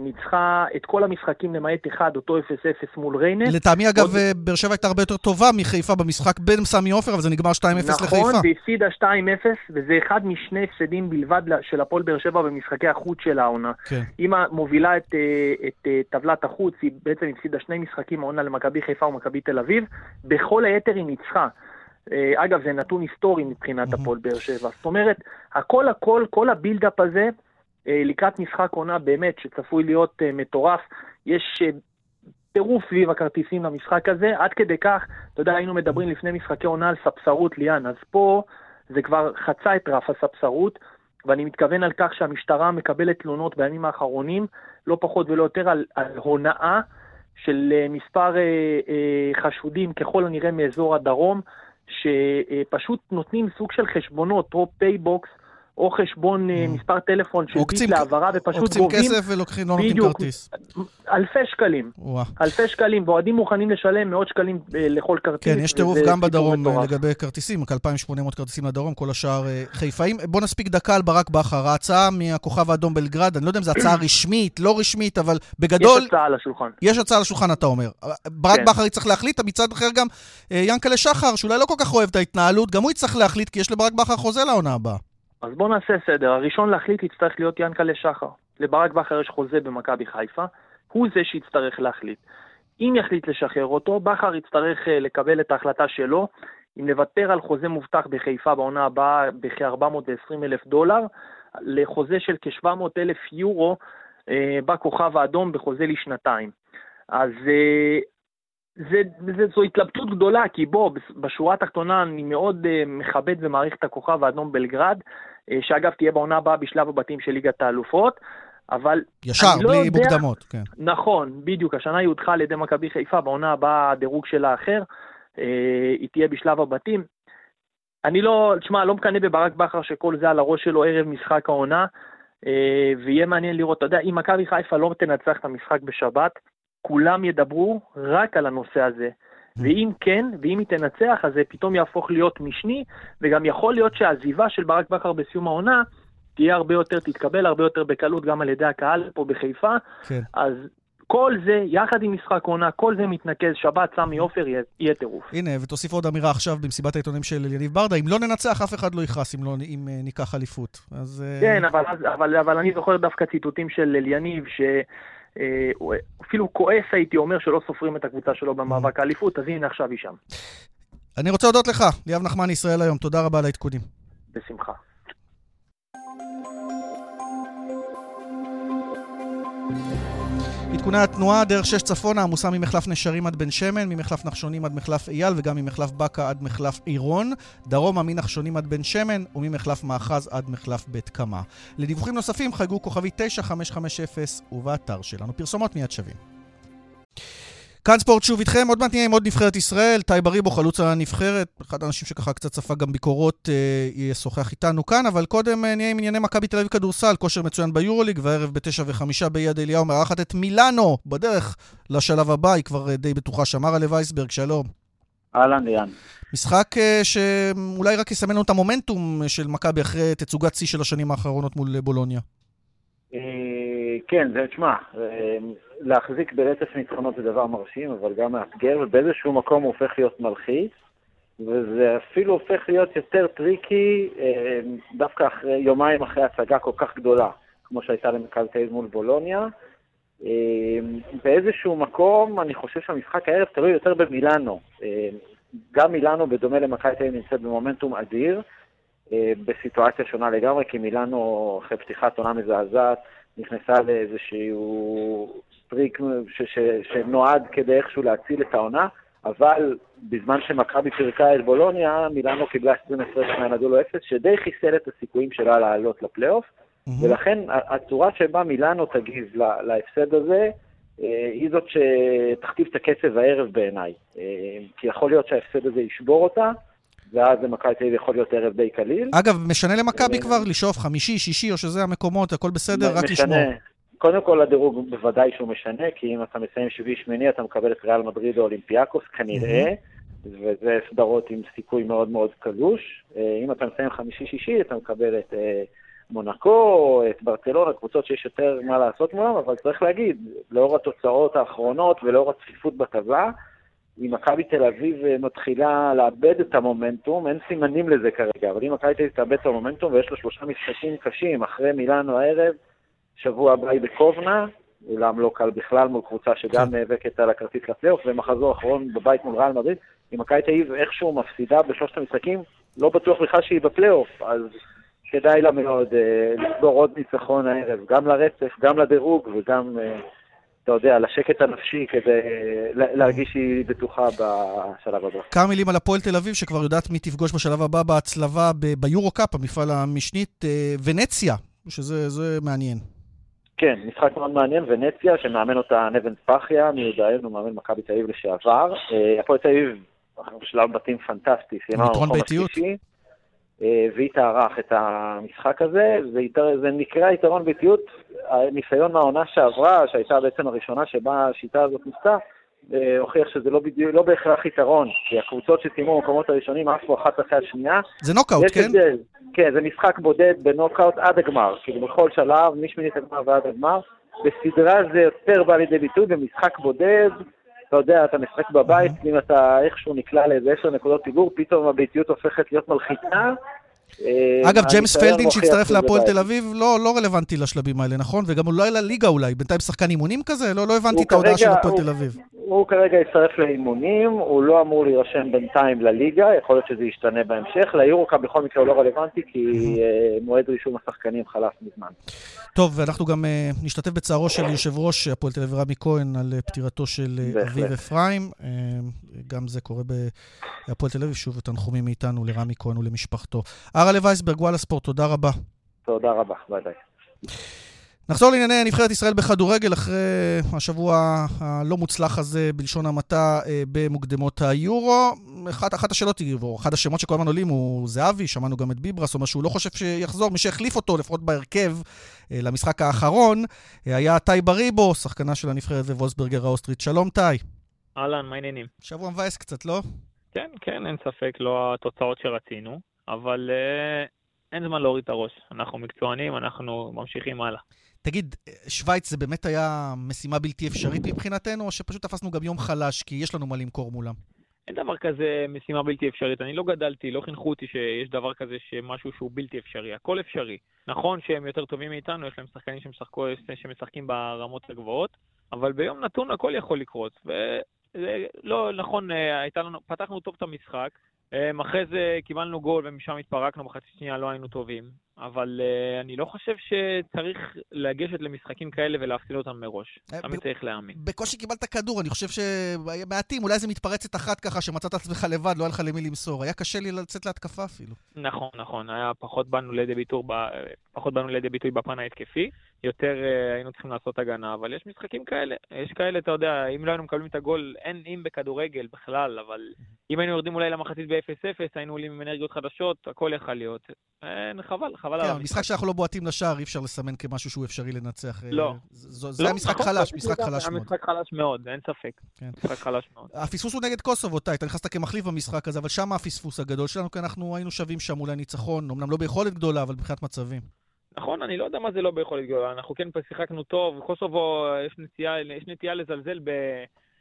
ניצחה את כל המשחקים למעט אחד, אותו 0-0 מול ריינה. לטעמי, אגב, עוד... אה, באר שבע הייתה הרבה יותר טובה מחיפה במשחק בין סמי עופר, אבל זה נגמר 2-0 נכון, לחיפה. נכון, והפסידה 2-0, וזה אחד משני הפסדים בלבד של הפועל באר שבע במשחקי החוץ של העונה. כן. אם מובילה את, אה, את, את טבלת החוץ, היא בעצם הפסידה שני משחקים העונה למכבי חיפה ומכבי תל אביב, בכל היתר היא ניצחה. אגב, זה נתון היסטורי מבחינת הפועל באר שבע. זאת אומרת, הכל הכל, כל הבילדאפ הזה, אה, לקראת משחק עונה באמת שצפוי להיות אה, מטורף. יש אה, טירוף סביב הכרטיסים למשחק הזה, עד כדי כך, אתה יודע, היינו מדברים לפני משחקי עונה על ספסרות ליאן, אז פה זה כבר חצה את רף הספסרות, ואני מתכוון על כך שהמשטרה מקבלת תלונות בימים האחרונים, לא פחות ולא יותר, על, על הונאה של מספר אה, אה, חשודים, ככל הנראה מאזור הדרום, שפשוט נותנים סוג של חשבונות, או פייבוקס, או חשבון אה, אממ. מספר טלפון של ביט להעברה, ופשוט גובים... עוקצים כסף ולוקחים, לא נותנים כרטיס. אלפי שקלים. וואו. אלפי שקלים, ואוהדים מוכנים לשלם מאות שקלים אה, לכל כרטיס. כן, יש טירוף גם בדרום אה, לגבי כרטיסים, כ-2,800 כרטיסים לדרום, כל השאר חיפאים. בוא נספיק דקה על ברק בכר. ההצעה מהכוכב האדום בלגרד, אני לא יודע אם זו הצעה רשמית, לא רשמית, אבל בגדול... יש הצעה על השולחן. יש הצעה על השולחן, אתה אומר. ברק כן. בכר יצטרך להחליט, מצד אחר גם ינקלה שחר, שאולי לא כל כך אוהב את ההתנהלות, גם הוא יצטרך להחליט, כי יש לברק בכר חוזה לעונה הבאה. אז בואו נעשה סדר. הראשון להחליט יצטרך להיות ינקלה שחר. לברק בכר יש חוזה במכבי חיפה, הוא זה שיצטרך להחליט. אם יחליט לשחרר אותו, בכר יצטרך אה, לקבל את ההחלטה שלו, אם לוותר על חוזה מובטח בחיפה בעונה הבאה בכ-420 אלף דולר, לחוזה של כ-700 אלף יורו אה, בכוכב האדום בחוזה לשנתיים. אז אה, זה, זה, זו התלבטות גדולה, כי בוא, בשורה התחתונה אני מאוד uh, מכבד ומעריך את הכוכב האדום בלגרד, uh, שאגב תהיה בעונה הבאה בשלב הבתים של ליגת האלופות, אבל... ישר, בלי לא יודע... מוקדמות, כן. נכון, בדיוק, השנה היא הודחה על ידי מכבי חיפה, בעונה הבאה הדירוג שלה אחר, uh, היא תהיה בשלב הבתים. אני לא, תשמע, לא מקנא בברק בכר שכל זה על הראש שלו ערב משחק העונה, uh, ויהיה מעניין לראות, אתה יודע, אם מכבי חיפה לא תנצח את המשחק בשבת, כולם ידברו רק על הנושא הזה. Mm. ואם כן, ואם היא תנצח, אז זה פתאום יהפוך להיות משני, וגם יכול להיות שהעזיבה של ברק בכר בסיום העונה תהיה הרבה יותר, תתקבל הרבה יותר בקלות גם על ידי הקהל פה בחיפה. כן. אז כל זה, יחד עם משחק עונה, כל זה מתנקז, שבת, סמי עופר, יהיה טירוף. הנה, ותוסיף עוד אמירה עכשיו במסיבת העיתונים של יניב ברדה, אם לא ננצח, אף אחד לא יכעס אם, לא, אם uh, ניקח אליפות. אז... Uh... כן, אבל, אבל, אבל אני זוכר דווקא ציטוטים של אליניב, ש... אה, אפילו כועס הייתי אומר שלא סופרים את הקבוצה שלו במאבק האליפות, אז הנה עכשיו היא שם. אני רוצה להודות לך, ליאב נחמן ישראל היום, תודה רבה על העדכונים. בשמחה. עדכוני התנועה, דרך שש צפונה עמוסה ממחלף נשרים עד בן שמן, ממחלף נחשונים עד מחלף אייל וגם ממחלף באקה עד מחלף עירון, דרומה מנחשונים עד בן שמן וממחלף מאחז עד מחלף בית קמה. לדיווחים נוספים חייגו כוכבי 9550 ובאתר שלנו. פרסומות מיד שווים. כאן ספורט שוב איתכם, עוד מעט נהיה עם עוד נבחרת ישראל, תאי בריבו, חלוץ הנבחרת, אחד האנשים שככה קצת ספג גם ביקורות, אה, ישוחח איתנו כאן, אבל קודם אה, נהיה עם ענייני מכבי תל אביב כדורסל, כושר מצוין ביורוליג, והערב בתשע וחמישה ביד אליהו מארחת את מילאנו, בדרך לשלב הבא, היא כבר אה, די בטוחה, שמר עלי וייסברג, שלום. אהלן, ליאן. משחק אה, שאולי רק יסמן לנו את המומנטום של מכבי אחרי תצוגת שיא של השנים האחרונות מול בולוניה. אה, כן, זה, תשמע, אה, להחזיק ברצף ניצחונות זה דבר מרשים, אבל גם מאתגר, ובאיזשהו מקום הוא הופך להיות מלחיץ, וזה אפילו הופך להיות יותר tricky אה, דווקא אחרי, יומיים אחרי הצגה כל כך גדולה, כמו שהייתה תל מול בולוניה. באיזשהו מקום, אני חושב שהמשחק הערב תלוי יותר במילאנו. גם מילאנו, בדומה למכבי תל נמצאת במומנטום אדיר, בסיטואציה שונה לגמרי, כי מילאנו, אחרי פתיחת עונה מזעזעת, נכנסה לאיזשהו streak ש- ש- שנועד כדי איכשהו להציל את העונה, אבל בזמן שמכבי פירקה את בולוניה, מילאנו קיבלה 20 הפרש מהנדו לו 0, שדי חיסל את הסיכויים שלה לעלות לפלייאוף, mm-hmm. ולכן הצורה שבה מילאנו תגיב להפסד הזה, אה, היא זאת שתכתיב את הקצב הערב בעיניי. אה, כי יכול להיות שההפסד הזה ישבור אותה, ואז למכבי תל אביב יכול להיות ערב די קליל. אגב, משנה למכבי כבר לשאוף חמישי, שישי, או שזה המקומות, הכל בסדר, רק לשמור. קודם כל הדירוג בוודאי שהוא משנה, כי אם אתה מסיים שביעי-שמיני אתה מקבל את ריאל מדריד או אולימפיאקוס כנראה, וזה סדרות עם סיכוי מאוד מאוד קלוש. אה, אם אתה מסיים חמישי-שישי אתה מקבל את אה, מונקו, את ברצלונה, קבוצות שיש יותר מה לעשות מולם, אבל צריך להגיד, לאור התוצאות האחרונות ולאור הצפיפות בטבלה, אם מכבי תל אביב אה, מתחילה לאבד את המומנטום, אין סימנים לזה כרגע, אבל אם מכבי תל אביב תאבד את המומנטום ויש לו שלושה משחקים קשים אחרי מילאנו הערב, שבוע הבא היא בקובנה, אולם לא קל בכלל מול קבוצה שגם כן. נאבקת על הכרטיס לפלייאוף, ומחזור אחרון בבית מול ריאל מדריד, אם מכבי תל אביב איכשהו מפסידה בשלושת המשחקים, לא בטוח בכלל שהיא בפלייאוף, אז כדאי לה מאוד אה, לסגור עוד ניצחון הערב, גם לרצף, גם לדירוג וגם, אה, אתה יודע, לשקט הנפשי כדי אה, להרגיש שהיא בטוחה בשלב הבא. כמה מילים על הפועל תל אביב, שכבר יודעת מי תפגוש בשלב הבא בהצלבה ביורו-קאפ, המפעל המשנית, ונציה, שזה מעניין. כן, משחק מאוד מעניין, ונציה, שמאמן אותה נבן ספחיה, מיודענו, מאמן מכבי תל אביב לשעבר. הפועל תל אביב, בשלב בתים פנטסטי, סיימה במקום השלישי. אה, והיא תערך את המשחק הזה, זה, יתר, זה נקרא יתרון ביתיות, הניסיון מהעונה שעברה, שהייתה בעצם הראשונה שבה השיטה הזאת ניסתה, אה, הוכיח שזה לא, בדיוק, לא בהכרח יתרון, כי הקבוצות שסיימו במקומות הראשונים עפו אחת אחרי השנייה. זה נוקאוט, כן? הבדל, כן, זה משחק בודד בנוקאוט עד הגמר, כאילו בכל שלב, משמינית הגמר ועד הגמר. בסדרה זה יותר בא לידי ביטוי, במשחק בודד, אתה יודע, אתה משחק בבית, אם אתה איכשהו נקלע לאיזה עשר נקודות פיגור, פתאום הביתיות הופכת להיות מלחיצה. אה, אגב, ג'יימס פלדין שהצטרף להפועל תל אביב לא, לא רלוונטי לשלבים האלה, נכון? וגם אולי לליגה אולי, בינתיים שחקן אימונים כזה? לא, לא הבנתי את ההודעה של הפועל תל אביב. הוא כרגע יצטרף לאימונים, הוא לא אמור להירשם בינתיים לליגה, יכול להיות שזה ישתנה בהמשך. ליורוקה בכל מקרה הוא לא רלוונטי, כי אה, מועד רישום השחקנים חלף מזמן. טוב, ואנחנו גם uh, נשתתף בצערו של יושב ראש הפועל תל אביב רמי כהן על פטירתו של אביב אפרים. Uh, גם זה קורה בהפועל תל אביב. שוב, תנחומים מאיתנו לרמי כהן ולמשפחתו. ארלה וייסברג, וואלה ספורט, תודה רבה. תודה רבה, ביי ביי. נחזור לענייני נבחרת ישראל בכדורגל אחרי השבוע הלא מוצלח הזה, בלשון המעטה, אה, במוקדמות היורו. אחת, אחת השאלות, או אחד השמות שכל הזמן עולים הוא זהבי, שמענו גם את ביברס, אומר שהוא לא חושב שיחזור, מי שהחליף אותו, לפחות בהרכב, אה, למשחק האחרון, אה, היה טאי בריבו, שחקנה של הנבחרת ווולסברגר האוסטרית. שלום טאי. אהלן, מה העניינים? שבוע מבאס קצת, לא? כן, כן, אין ספק, לא התוצאות שרצינו, אבל אה, אין זמן להוריד את הראש. אנחנו מקצוענים, אנחנו ממשיכים הלאה. תגיד, שווייץ זה באמת היה משימה בלתי אפשרית מבחינתנו, או שפשוט תפסנו גם יום חלש כי יש לנו מה למכור מולם? אין דבר כזה משימה בלתי אפשרית. אני לא גדלתי, לא חינכו אותי שיש דבר כזה שמשהו שהוא בלתי אפשרי. הכל אפשרי. נכון שהם יותר טובים מאיתנו, יש להם שחקנים שמשחקו, שמשחקים ברמות הגבוהות, אבל ביום נתון הכל יכול לקרות. ולא, נכון, אה, לנו, פתחנו טוב את המשחק, אחרי זה קיבלנו גול ומשם התפרקנו, בחצי שנייה לא היינו טובים. אבל uh, אני לא חושב שצריך לגשת למשחקים כאלה ולהפסיד אותם מראש. אה, תמיד צריך להאמין. בקושי קיבלת כדור, אני חושב שמעטים, אולי איזה מתפרצת אחת ככה שמצאת עצמך לבד, לא היה לך למי למסור. היה קשה לי לצאת להתקפה אפילו. נכון, נכון. היה פחות באנו לידי ביטוי, פחות באנו לידי ביטוי בפן ההתקפי. יותר uh, היינו צריכים לעשות הגנה, אבל יש משחקים כאלה. יש כאלה, אתה יודע, אם לא היינו מקבלים את הגול, אין אם בכדורגל בכלל, אבל אם היינו יורדים אולי למחצית ב-0-0, היינו עולים עם אנרגיות חדשות, הכל יכול להיות. אין, חבל, חבל על כן, המשחק. משחק שאנחנו לא בועטים לשער, אי אפשר לסמן כמשהו שהוא אפשרי לנצח. אה, לא. זה היה משחק חלש, משחק חלש מאוד. המשחק חלש מאוד, אין ספק. כן. משחק חלש מאוד. הפספוס הוא נגד קוסובו, טי, אתה נכנסת כמחליף במשחק הזה, אבל שם הפספוס הגדול שלנו, כי אנחנו היינו שווים שם אולי ניצחון, אמנם לא ביכולת גדולה, אבל מבחינת מצבים. נכון, אני לא יודע מה זה לא ביכולת גדולה. אנחנו כן שיחקנו טוב, קוסובו, יש נטייה, יש נטייה לזלזל ב...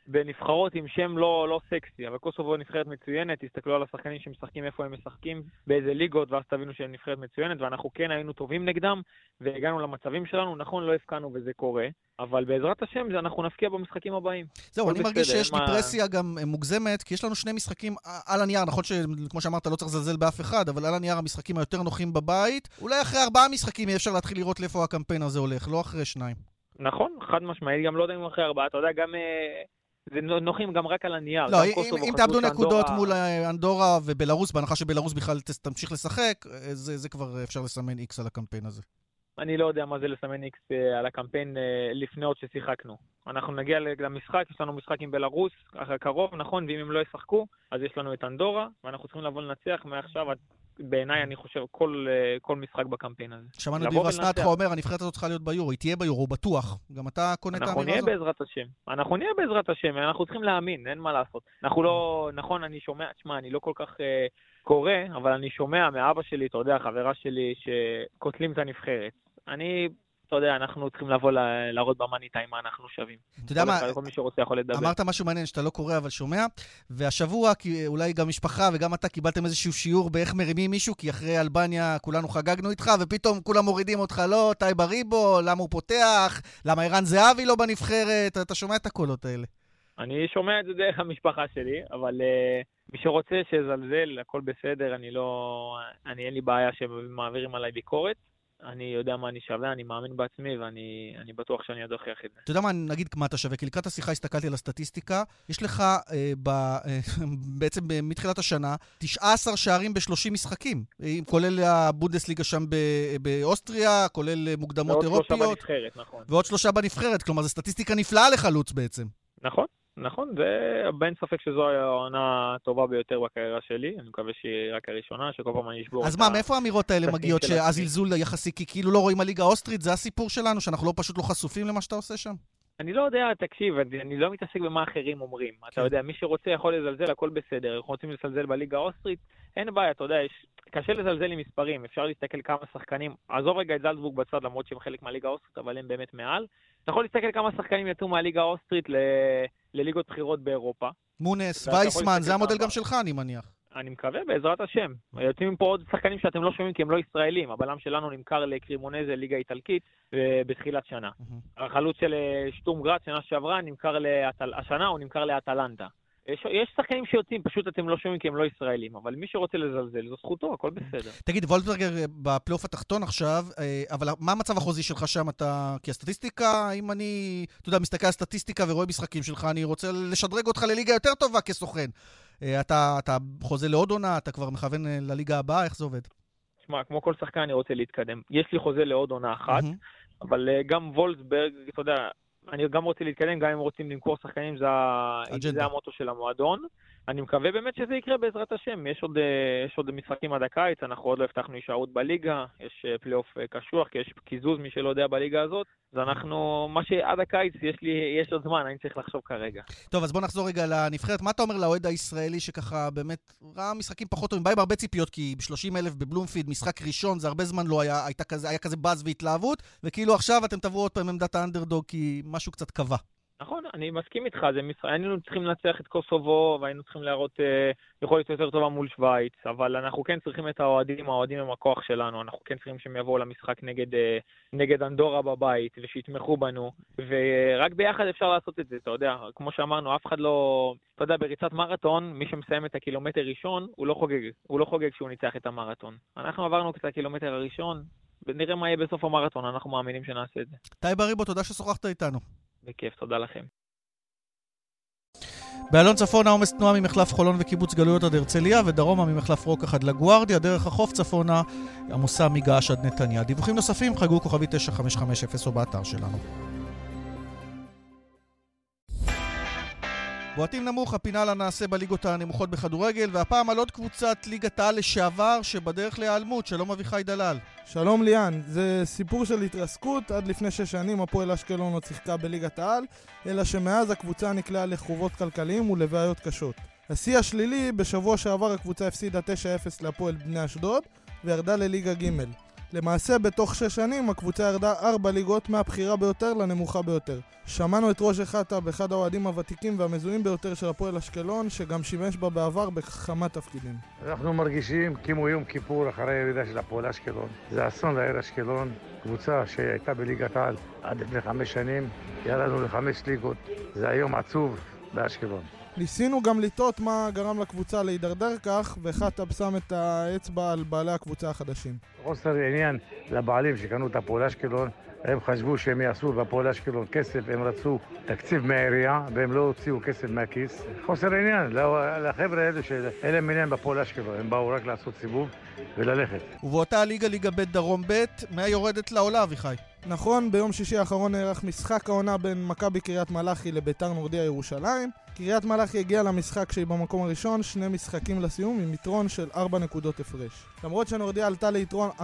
בנבחרות עם שם לא, לא סקסי, אבל קוסובו נבחרת מצוינת, תסתכלו על השחקנים שמשחקים, איפה הם משחקים, באיזה ליגות, ואז תבינו שהם נבחרת מצוינת, ואנחנו כן היינו טובים נגדם, והגענו למצבים שלנו, נכון, לא הפקענו וזה קורה, אבל בעזרת השם אנחנו נפקיע במשחקים הבאים. זהו, אני מרגיש שיש מה... דיפרסיה גם אה, מוגזמת, כי יש לנו שני משחקים על הנייר, נכון שכמו שאמרת, לא צריך לזלזל באף אחד, אבל על הנייר המשחקים היותר נוחים בבית, אולי אחרי ארבעה משחקים יהיה אפשר להתחיל לראות לאיפה הקמפיין הזה הולך, לא אחרי שניים. נכון, חד משמעית, גם לא יודע אם אחרי ארבעה, אתה יודע, גם... אה, זה נוחים גם רק על הנייר. לא, אם, אם תאבדו נקודות מול אה, אנדורה ובלרוס, בהנחה שבלרוס בכלל תמשיך לשחק, אה, זה, זה כבר אפשר לסמן איקס על הקמפיין הזה. אני לא יודע מה זה לסמן איקס אה, על הקמפיין לפני עוד ששיחקנו. אנחנו נגיע למשחק, יש לנו משחק עם בלרוס, קרוב, נכון, ואם הם לא ישחקו, אז יש לנו את אנדורה, ואנחנו צריכים לבוא לנצח מעכשיו עד בעיניי, אני חושב, כל, אה, כל משחק בקמפיין הזה. שמענו את ביב אסנתך אומר, הנבחרת הזאת צריכה להיות ביורו, היא תהיה ביורו, בטוח. גם אתה קונה את האמירה הזאת? אנחנו נהיה בעזרת השם. אנחנו נהיה בעזרת השם, אנחנו צריכים להאמין, אין מה לעשות. אנחנו לא, נכון, אני שומע, תשמע, אני לא כל כך uh, קורא, אבל אני שומע מאבא שלי, אתה יודע, חברה שלי, שקוטלים את הנבחרת. אני אתה יודע, אנחנו צריכים לבוא להראות במאני טיים מה אנחנו שווים. אתה יודע מה, כל מי שרוצה יכול לדבר. אמרת משהו מעניין שאתה לא קורא אבל שומע, והשבוע אולי גם משפחה וגם אתה קיבלתם איזשהו שיעור באיך מרימים מישהו, כי אחרי אלבניה כולנו חגגנו איתך, ופתאום כולם מורידים אותך, לא, טייבה ריבו, למה הוא פותח, למה ערן זהבי לא בנבחרת, אתה שומע את הקולות האלה. אני שומע את זה דרך המשפחה שלי, אבל uh, מי שרוצה שיזלזל, הכל בסדר, אני לא... אני אין לי בעיה שמעבירים עליי ביקורת. אני יודע מה אני שווה, אני מאמין בעצמי, ואני בטוח שאני עוד אוכיח את זה. אתה יודע מה, נגיד מה אתה שווה, כי לקראת השיחה הסתכלתי על הסטטיסטיקה, יש לך אה, ב, אה, בעצם מתחילת השנה 19 שערים ב-30 משחקים, כולל הבונדסליגה שם באוסטריה, כולל מוקדמות אירופיות. ועוד שלושה בנבחרת, נכון. ועוד שלושה בנבחרת, כלומר זו סטטיסטיקה נפלאה לחלוץ בעצם. נכון. נכון, ואין ספק שזו העונה הטובה ביותר בקריירה שלי, אני מקווה שהיא רק הראשונה, שכל פעם אני אשבור אז מה, מאיפה האמירות האלה מגיעות שהזלזול יחסי, כי כאילו לא רואים הליגה האוסטרית, זה הסיפור שלנו, שאנחנו לא פשוט לא חשופים למה שאתה עושה שם? אני לא יודע, תקשיב, אני, אני לא מתעסק במה אחרים אומרים. כן. אתה יודע, מי שרוצה יכול לזלזל, הכל בסדר. אנחנו רוצים לזלזל בליגה האוסטרית, אין בעיה, אתה יודע, יש, קשה לזלזל עם מספרים, אפשר להסתכל כמה שחקנים, עזוב רגע את זלצבורג בצד, למרות שהם חלק מהליגה האוסטרית, אבל הם באמת מעל. אתה יכול להסתכל כמה שחקנים יצאו מהליגה האוסטרית ל... לליגות בכירות באירופה. מונס, וייסמן, זה המודל גם שלך, אני מניח. אני מקווה, בעזרת השם. יוצאים מפה עוד שחקנים שאתם לא שומעים כי הם לא ישראלים. הבלם שלנו נמכר לקרימונזה, ליגה איטלקית, בתחילת שנה. החלוץ של אה, שטום גראט, שנה שעברה, נמכר לאטל... השנה הוא נמכר לאטלנטה. יש, יש שחקנים שיוצאים, פשוט אתם לא שומעים כי הם לא ישראלים, אבל מי שרוצה לזלזל, זו זכותו, הכל בסדר. תגיד, וולטברגר אה, בפלייאוף התחתון עכשיו, אה, אבל מה המצב החוזי שלך שם? אתה... כי הסטטיסטיקה, אם אני, אתה יודע, מסתכל על סטטיסטיקה ורואה משחקים שלך, אני רוצה לשדרג אותך לליגה יותר טובה כסוכן. אה, אתה, אתה חוזה לעוד עונה, אתה כבר מכוון לליגה הבאה, איך זה עובד? תשמע, כמו כל שחקן אני רוצה להתקדם. יש לי חוזה לעוד עונה אחת, mm-hmm. אבל גם וולפסברג, אתה יודע, אני גם רוצה להתקדם, גם אם רוצים למכור שחקנים, זה, זה המוטו של המועדון. אני מקווה באמת שזה יקרה בעזרת השם. יש עוד, אה, יש עוד משחקים עד הקיץ, אנחנו עוד לא הבטחנו הישארות בליגה, יש אה, פלייאוף אה, קשוח, כי יש קיזוז, מי שלא יודע, בליגה הזאת. אז אנחנו, מה שעד הקיץ, יש לי, יש עוד זמן, אני צריך לחשוב כרגע. טוב, אז בוא נחזור רגע לנבחרת. מה אתה אומר לאוהד הישראלי שככה באמת ראה משחקים פחות טובים? בא עם הרבה ציפיות, כי ב-30 אלף בבלומפיד, משחק ראשון, זה הרבה זמן לא היה, כזה, היה כזה באז והתלהבות, וכאילו עכשיו אתם תבואו עוד פעם עמדת האנדרדוג, כי משהו קצת קבע. נכון, אני מסכים איתך, זה מש... היינו צריכים לנצח את קוסובו והיינו צריכים להראות אה, יכולת יותר טובה מול שווייץ, אבל אנחנו כן צריכים את האוהדים, האוהדים הם הכוח שלנו, אנחנו כן צריכים שהם יבואו למשחק נגד, אה, נגד אנדורה בבית ושיתמכו בנו, ורק ביחד אפשר לעשות את זה, אתה יודע, כמו שאמרנו, אף אחד לא, אתה יודע, בריצת מרתון, מי שמסיים את הקילומטר ראשון, הוא לא חוגג, הוא לא חוגג כשהוא ניצח את המרתון. אנחנו עברנו את הקילומטר הראשון, ונראה מה יהיה בסוף המרתון, אנחנו מאמינים שנעשה את זה. טייב אריבו, תודה ששוחחת איתנו. בכיף, תודה לכם. באיילון צפון העומס תנועה ממחלף חולון וקיבוץ גלויות עד הרצליה ודרומה ממחלף רוקח עד לגוארדיה, דרך החוף צפונה עמוסה מגעש עד נתניה. דיווחים נוספים חגגו כוכבי 9550 או באתר שלנו. בועטים נמוך, הפינה לנעשה בליגות הנמוכות בכדורגל, והפעם על עוד קבוצת ליגת העל לשעבר שבדרך להיעלמות, שלום אביחי דלל. שלום ליאן, זה סיפור של התרסקות, עד לפני שש שנים הפועל אשקלון עוד שיחקה בליגת העל, אלא שמאז הקבוצה נקלעה לחובות כלכליים ולבעיות קשות. השיא השלילי, בשבוע שעבר הקבוצה הפסידה 9-0 להפועל בני אשדוד, וירדה לליגה ג'. למעשה בתוך שש שנים הקבוצה ירדה ארבע ליגות מהבכירה ביותר לנמוכה ביותר. שמענו את ראש חטא באחד האוהדים הוותיקים והמזוהים ביותר של הפועל אשקלון, שגם שימש בה בעבר בכמה תפקידים. אנחנו מרגישים כמו יום כיפור אחרי הירידה של הפועל אשקלון. זה אסון לעיר אשקלון, קבוצה שהייתה בליגת העל עד לפני חמש שנים, ירדנו לחמש ליגות. זה היום עצוב באשקלון. ניסינו גם לטעות מה גרם לקבוצה להידרדר כך, וחטאב שם את האצבע על בעלי הקבוצה החדשים. חוסר עניין לבעלים שקנו את הפועל אשקלון, הם חשבו שהם יעשו בפועל אשקלון כסף, הם רצו תקציב מהעירייה, והם לא הוציאו כסף מהכיס. חוסר עניין לחבר'ה האלה שאין להם עניין בפועל אשקלון, הם באו רק לעשות סיבוב וללכת. ובאותה ליגה, ליגה ב' דרום ב', מה יורדת לעולה, אביחי? נכון, ביום שישי האחרון נערך משחק העונה בין מכבי קריית מלאכי לביתר נורדיה ירושלים. קריית מלאכי הגיעה למשחק כשהיא במקום הראשון, שני משחקים לסיום עם יתרון של 4 נקודות הפרש. למרות שנורדיה עלתה ליתרון 1-0,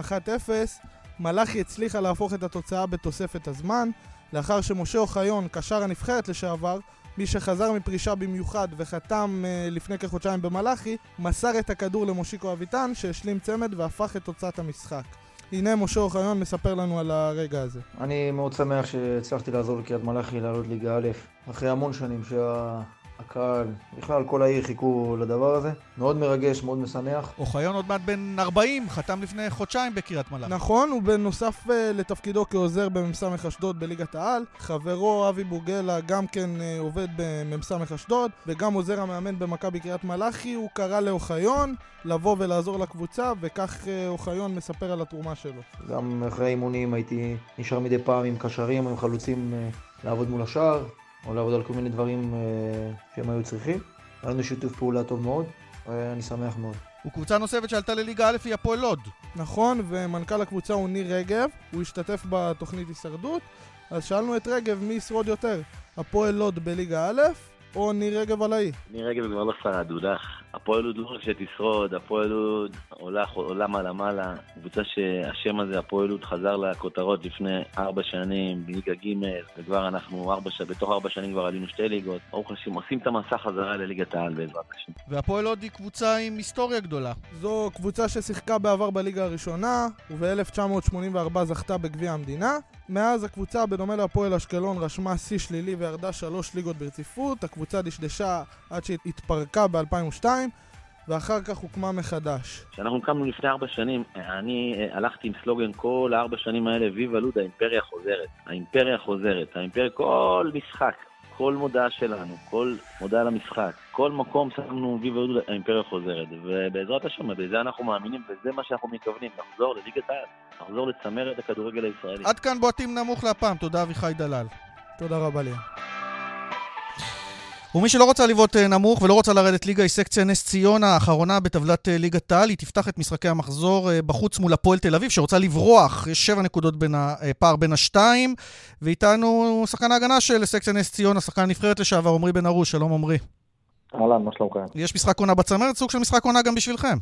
מלאכי הצליחה להפוך את התוצאה בתוספת הזמן, לאחר שמשה אוחיון, קשר הנבחרת לשעבר, מי שחזר מפרישה במיוחד וחתם uh, לפני כחודשיים במלאכי, מסר את הכדור למושיקו אביטן, שהשלים צמד והפך את תוצאת המשחק. הנה משה אוחיון מספר לנו על הרגע הזה. אני מאוד שמח שהצלחתי לעזור לקריית מלאכי לעלות ליגה א', אחרי המון שנים שה... הקהל, בכלל כל העיר חיכו לדבר הזה. מאוד מרגש, מאוד משמח. אוחיון עוד מעט בן 40, חתם לפני חודשיים בקריית מלאכי. נכון, ובנוסף uh, לתפקידו כעוזר במ"ס אשדוד בליגת העל, חברו אבי בוגלה גם כן uh, עובד במ"ס אשדוד, וגם עוזר המאמן במכבי קריית מלאכי, הוא קרא לאוחיון לבוא ולעזור לקבוצה, וכך uh, אוחיון מספר על התרומה שלו. גם אחרי אימונים הייתי נשאר מדי פעם עם קשרים, עם חלוצים לעבוד מול השער. או לעבוד על כל מיני דברים אה, שהם היו צריכים. היה לנו שיתוף פעולה טוב מאוד, ואני שמח מאוד. וקבוצה נוספת שעלתה לליגה א' היא הפועל לוד. נכון, ומנכ"ל הקבוצה הוא ניר רגב, הוא השתתף בתוכנית הישרדות, אז שאלנו את רגב מי ישרוד יותר, הפועל לוד בליגה א', או ניר רגב על האי? ניר רגב כבר לא שרד, הודח. הפועל לוד לא רק שתשרוד, הפועל לוד עולה, עולה מעלה מעלה. קבוצה שהשם הזה, הפועל לוד, חזר לכותרות לפני ארבע שנים, בליגה ג' וכבר אנחנו ארבע, בתוך ארבע שנים כבר עלינו שתי ליגות. ברוך השם, עושים את המסע חזרה לליגת העל בעזרת השם. והפועל לוד היא קבוצה עם היסטוריה גדולה. זו קבוצה ששיחקה בעבר בליגה הראשונה, וב-1984 זכתה בגביע המדינה. מאז הקבוצה, בדומה להפועל אשקלון, רשמה שיא שלילי וירדה שלוש ליגות ברציפות. הקבוצה דשדשה עד שהתפרקה ב-2002, ואחר כך הוקמה מחדש. כשאנחנו הקמנו לפני ארבע שנים, אני אה, הלכתי עם סלוגן כל הארבע שנים האלה, ויבה לוד, האימפריה חוזרת. האימפריה חוזרת. האימפריה, כל משחק, כל מודעה שלנו, כל מודעה למשחק, כל מקום שמנו ויבה לוד, האימפריה חוזרת. ובעזרת השם, בזה אנחנו מאמינים, וזה מה שאנחנו מתכוונים, לחזור לליגת העל, לחזור לצמרת הכדורגל הישראלי. עד כאן בועטים נמוך להפעם, תודה אביחי דלל. תודה רבה לי. ומי שלא רוצה לבעוט אה, נמוך ולא רוצה לרדת ליגה היא סקציה נס ציונה, האחרונה בטבלת אה, ליגת העל. היא תפתח את משחקי המחזור אה, בחוץ מול הפועל תל אביב, שרוצה לברוח. יש שבע נקודות בין הפער בין השתיים. ואיתנו שחקן ההגנה של סקציה נס ציונה, שחקן נבחרת לשעבר, עמרי בן ארוש. שלום עמרי. אהלן, מה שלומכם? יש משחק עונה בצמרת, סוג של משחק עונה גם בשבילכם.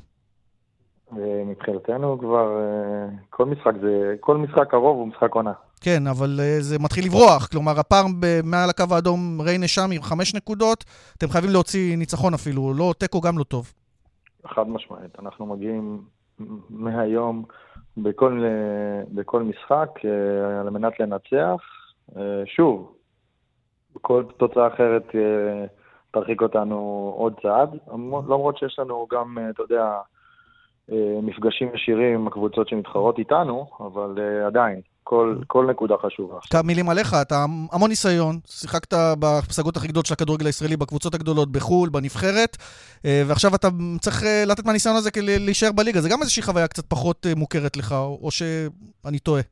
מבחינתנו כבר כל משחק זה, כל משחק קרוב הוא משחק עונה. כן, אבל uh, זה מתחיל לברוח. כלומר, הפער מעל הקו האדום, ריינה שם עם חמש נקודות, אתם חייבים להוציא ניצחון אפילו, לא תיקו גם לא טוב. חד משמעית. אנחנו מגיעים מהיום בכל, בכל משחק uh, על מנת לנצח. שוב, כל תוצאה אחרת תרחיק אותנו עוד צעד, למרות שיש לנו גם, אתה יודע, מפגשים ישירים עם הקבוצות שמתחרות איתנו, אבל עדיין, כל, כל נקודה חשובה. כמה מילים עליך, אתה המון ניסיון, שיחקת בפסגות הכי גדולות של הכדורגל הישראלי, בקבוצות הגדולות, בחו"ל, בנבחרת, אה, ועכשיו אתה צריך אה, לתת מהניסיון הזה כדי להישאר בליגה. זה גם איזושהי חוויה קצת פחות אה, מוכרת לך, או שאני טועה.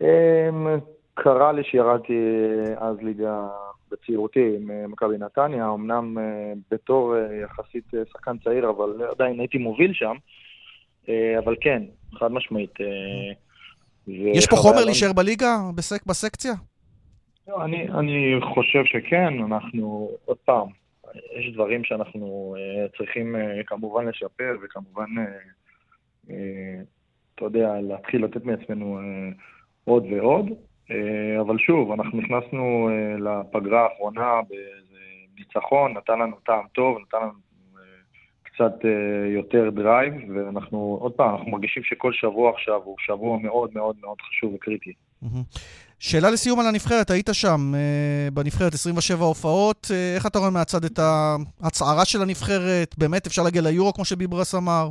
אמ, קרה לי שירדתי אז ליגה בצעירותי עם מכבי נתניה, אמנם בתור יחסית שחקן צעיר, אבל עדיין הייתי מוביל שם. אבל כן, חד משמעית. יש פה חומר להישאר בליגה, בסק, בסקציה? לא, אני, אני חושב שכן, אנחנו, עוד פעם, יש דברים שאנחנו uh, צריכים uh, כמובן לשפר, וכמובן, uh, uh, אתה יודע, להתחיל לתת מעצמנו uh, עוד ועוד. Uh, אבל שוב, אנחנו נכנסנו uh, לפגרה האחרונה באיזה ניצחון, נתן לנו טעם טוב, נתן לנו קצת אה, יותר drive, ואנחנו, עוד פעם, אנחנו מרגישים שכל שבוע עכשיו הוא שבוע מאוד מאוד מאוד חשוב וקריטי. שאלה לסיום על הנבחרת, היית שם אה, בנבחרת 27 הופעות, אה, איך אתה רואה מהצד את ההצערה של הנבחרת? באמת אפשר להגיע ליורו כמו שביברס אמר?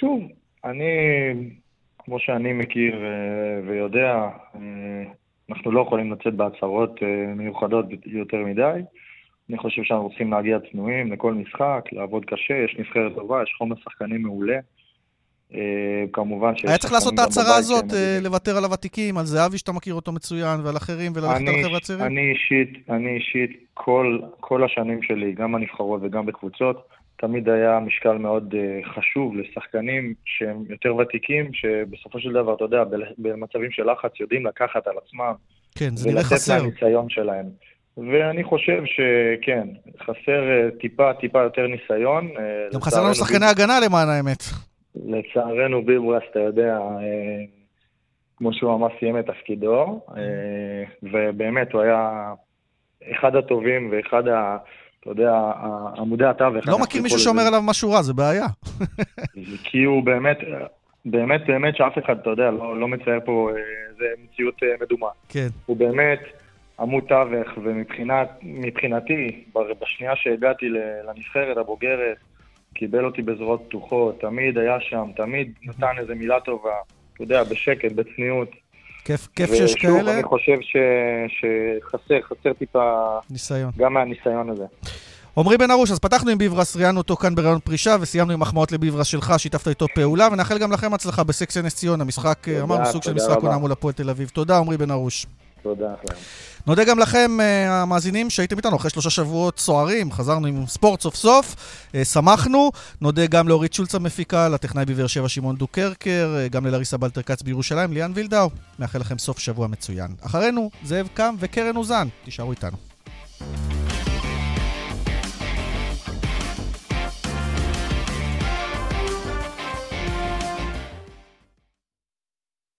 שוב, אני, כמו שאני מכיר ויודע, אנחנו לא יכולים לצאת בהצהרות מיוחדות יותר מדי. אני חושב שאנחנו צריכים להגיע צנועים לכל משחק, לעבוד קשה, יש נבחרת טובה, יש חומר שחקנים מעולה. אה, כמובן שיש... היה צריך לעשות את ההצהרה הזאת, אה, לוותר על הוותיקים, על זהבי שאתה מכיר אותו מצוין, ועל אחרים, וללכת על החבר'ה הצעירים? אני אישית, אני אישית, כל, כל השנים שלי, גם בנבחרות וגם בקבוצות, תמיד היה משקל מאוד uh, חשוב לשחקנים שהם יותר ותיקים, שבסופו של דבר, אתה יודע, במצבים של לחץ יודעים לקחת על עצמם. כן, זה נראה חסר. ולתת מהניסיון שלהם. ואני חושב שכן, חסר uh, טיפה, טיפה יותר ניסיון. Uh, גם חסר לנו שחקני. הגנה למען האמת. לצערנו ביברס, אתה יודע, uh, כמו שהוא ממש סיים את תפקידו, ובאמת הוא היה אחד הטובים ואחד ה... אתה יודע, עמודי התווך. לא מכיר מישהו שאומר עליו משהו רע, זה בעיה. כי הוא באמת, באמת, באמת שאף אחד, אתה יודע, לא, לא מצייר פה איזה מציאות מדומה. כן. הוא באמת עמוד תווך, ומבחינתי, בשנייה שהגעתי לנבחרת הבוגרת, קיבל אותי בזרועות פתוחות, תמיד היה שם, תמיד נתן איזה מילה טובה, אתה יודע, בשקט, בצניעות. כיף, כיף שיש כאלה. ושוב, אני חושב ש, שחסר, חסר טיפה... ניסיון. גם מהניסיון הזה. עמרי בן ארוש, אז פתחנו עם ביברס, ראיינו אותו כאן בראיון פרישה, וסיימנו עם מחמאות לביברס שלך, שיתפת איתו פעולה, ונאחל גם לכם הצלחה בסקסיה נס ציונה, משחק, אמרנו, סוג של משחק עונה מול הפועל תל אביב. תודה, עמרי בן ארוש. תודה, נודה גם לכם, uh, המאזינים, שהייתם איתנו אחרי שלושה שבועות סוערים, חזרנו עם ספורט סוף סוף, uh, שמחנו. נודה גם לאורית שולץ המפיקה, לטכנאי בבאר שבע שמעון דוקרקר, uh, גם ללריסה בלטר כץ בירושלים, ליאן וילדאו. מאחל לכם סוף שבוע מצוין. אחרינו, זאב קם וקרן אוזן. תישארו איתנו.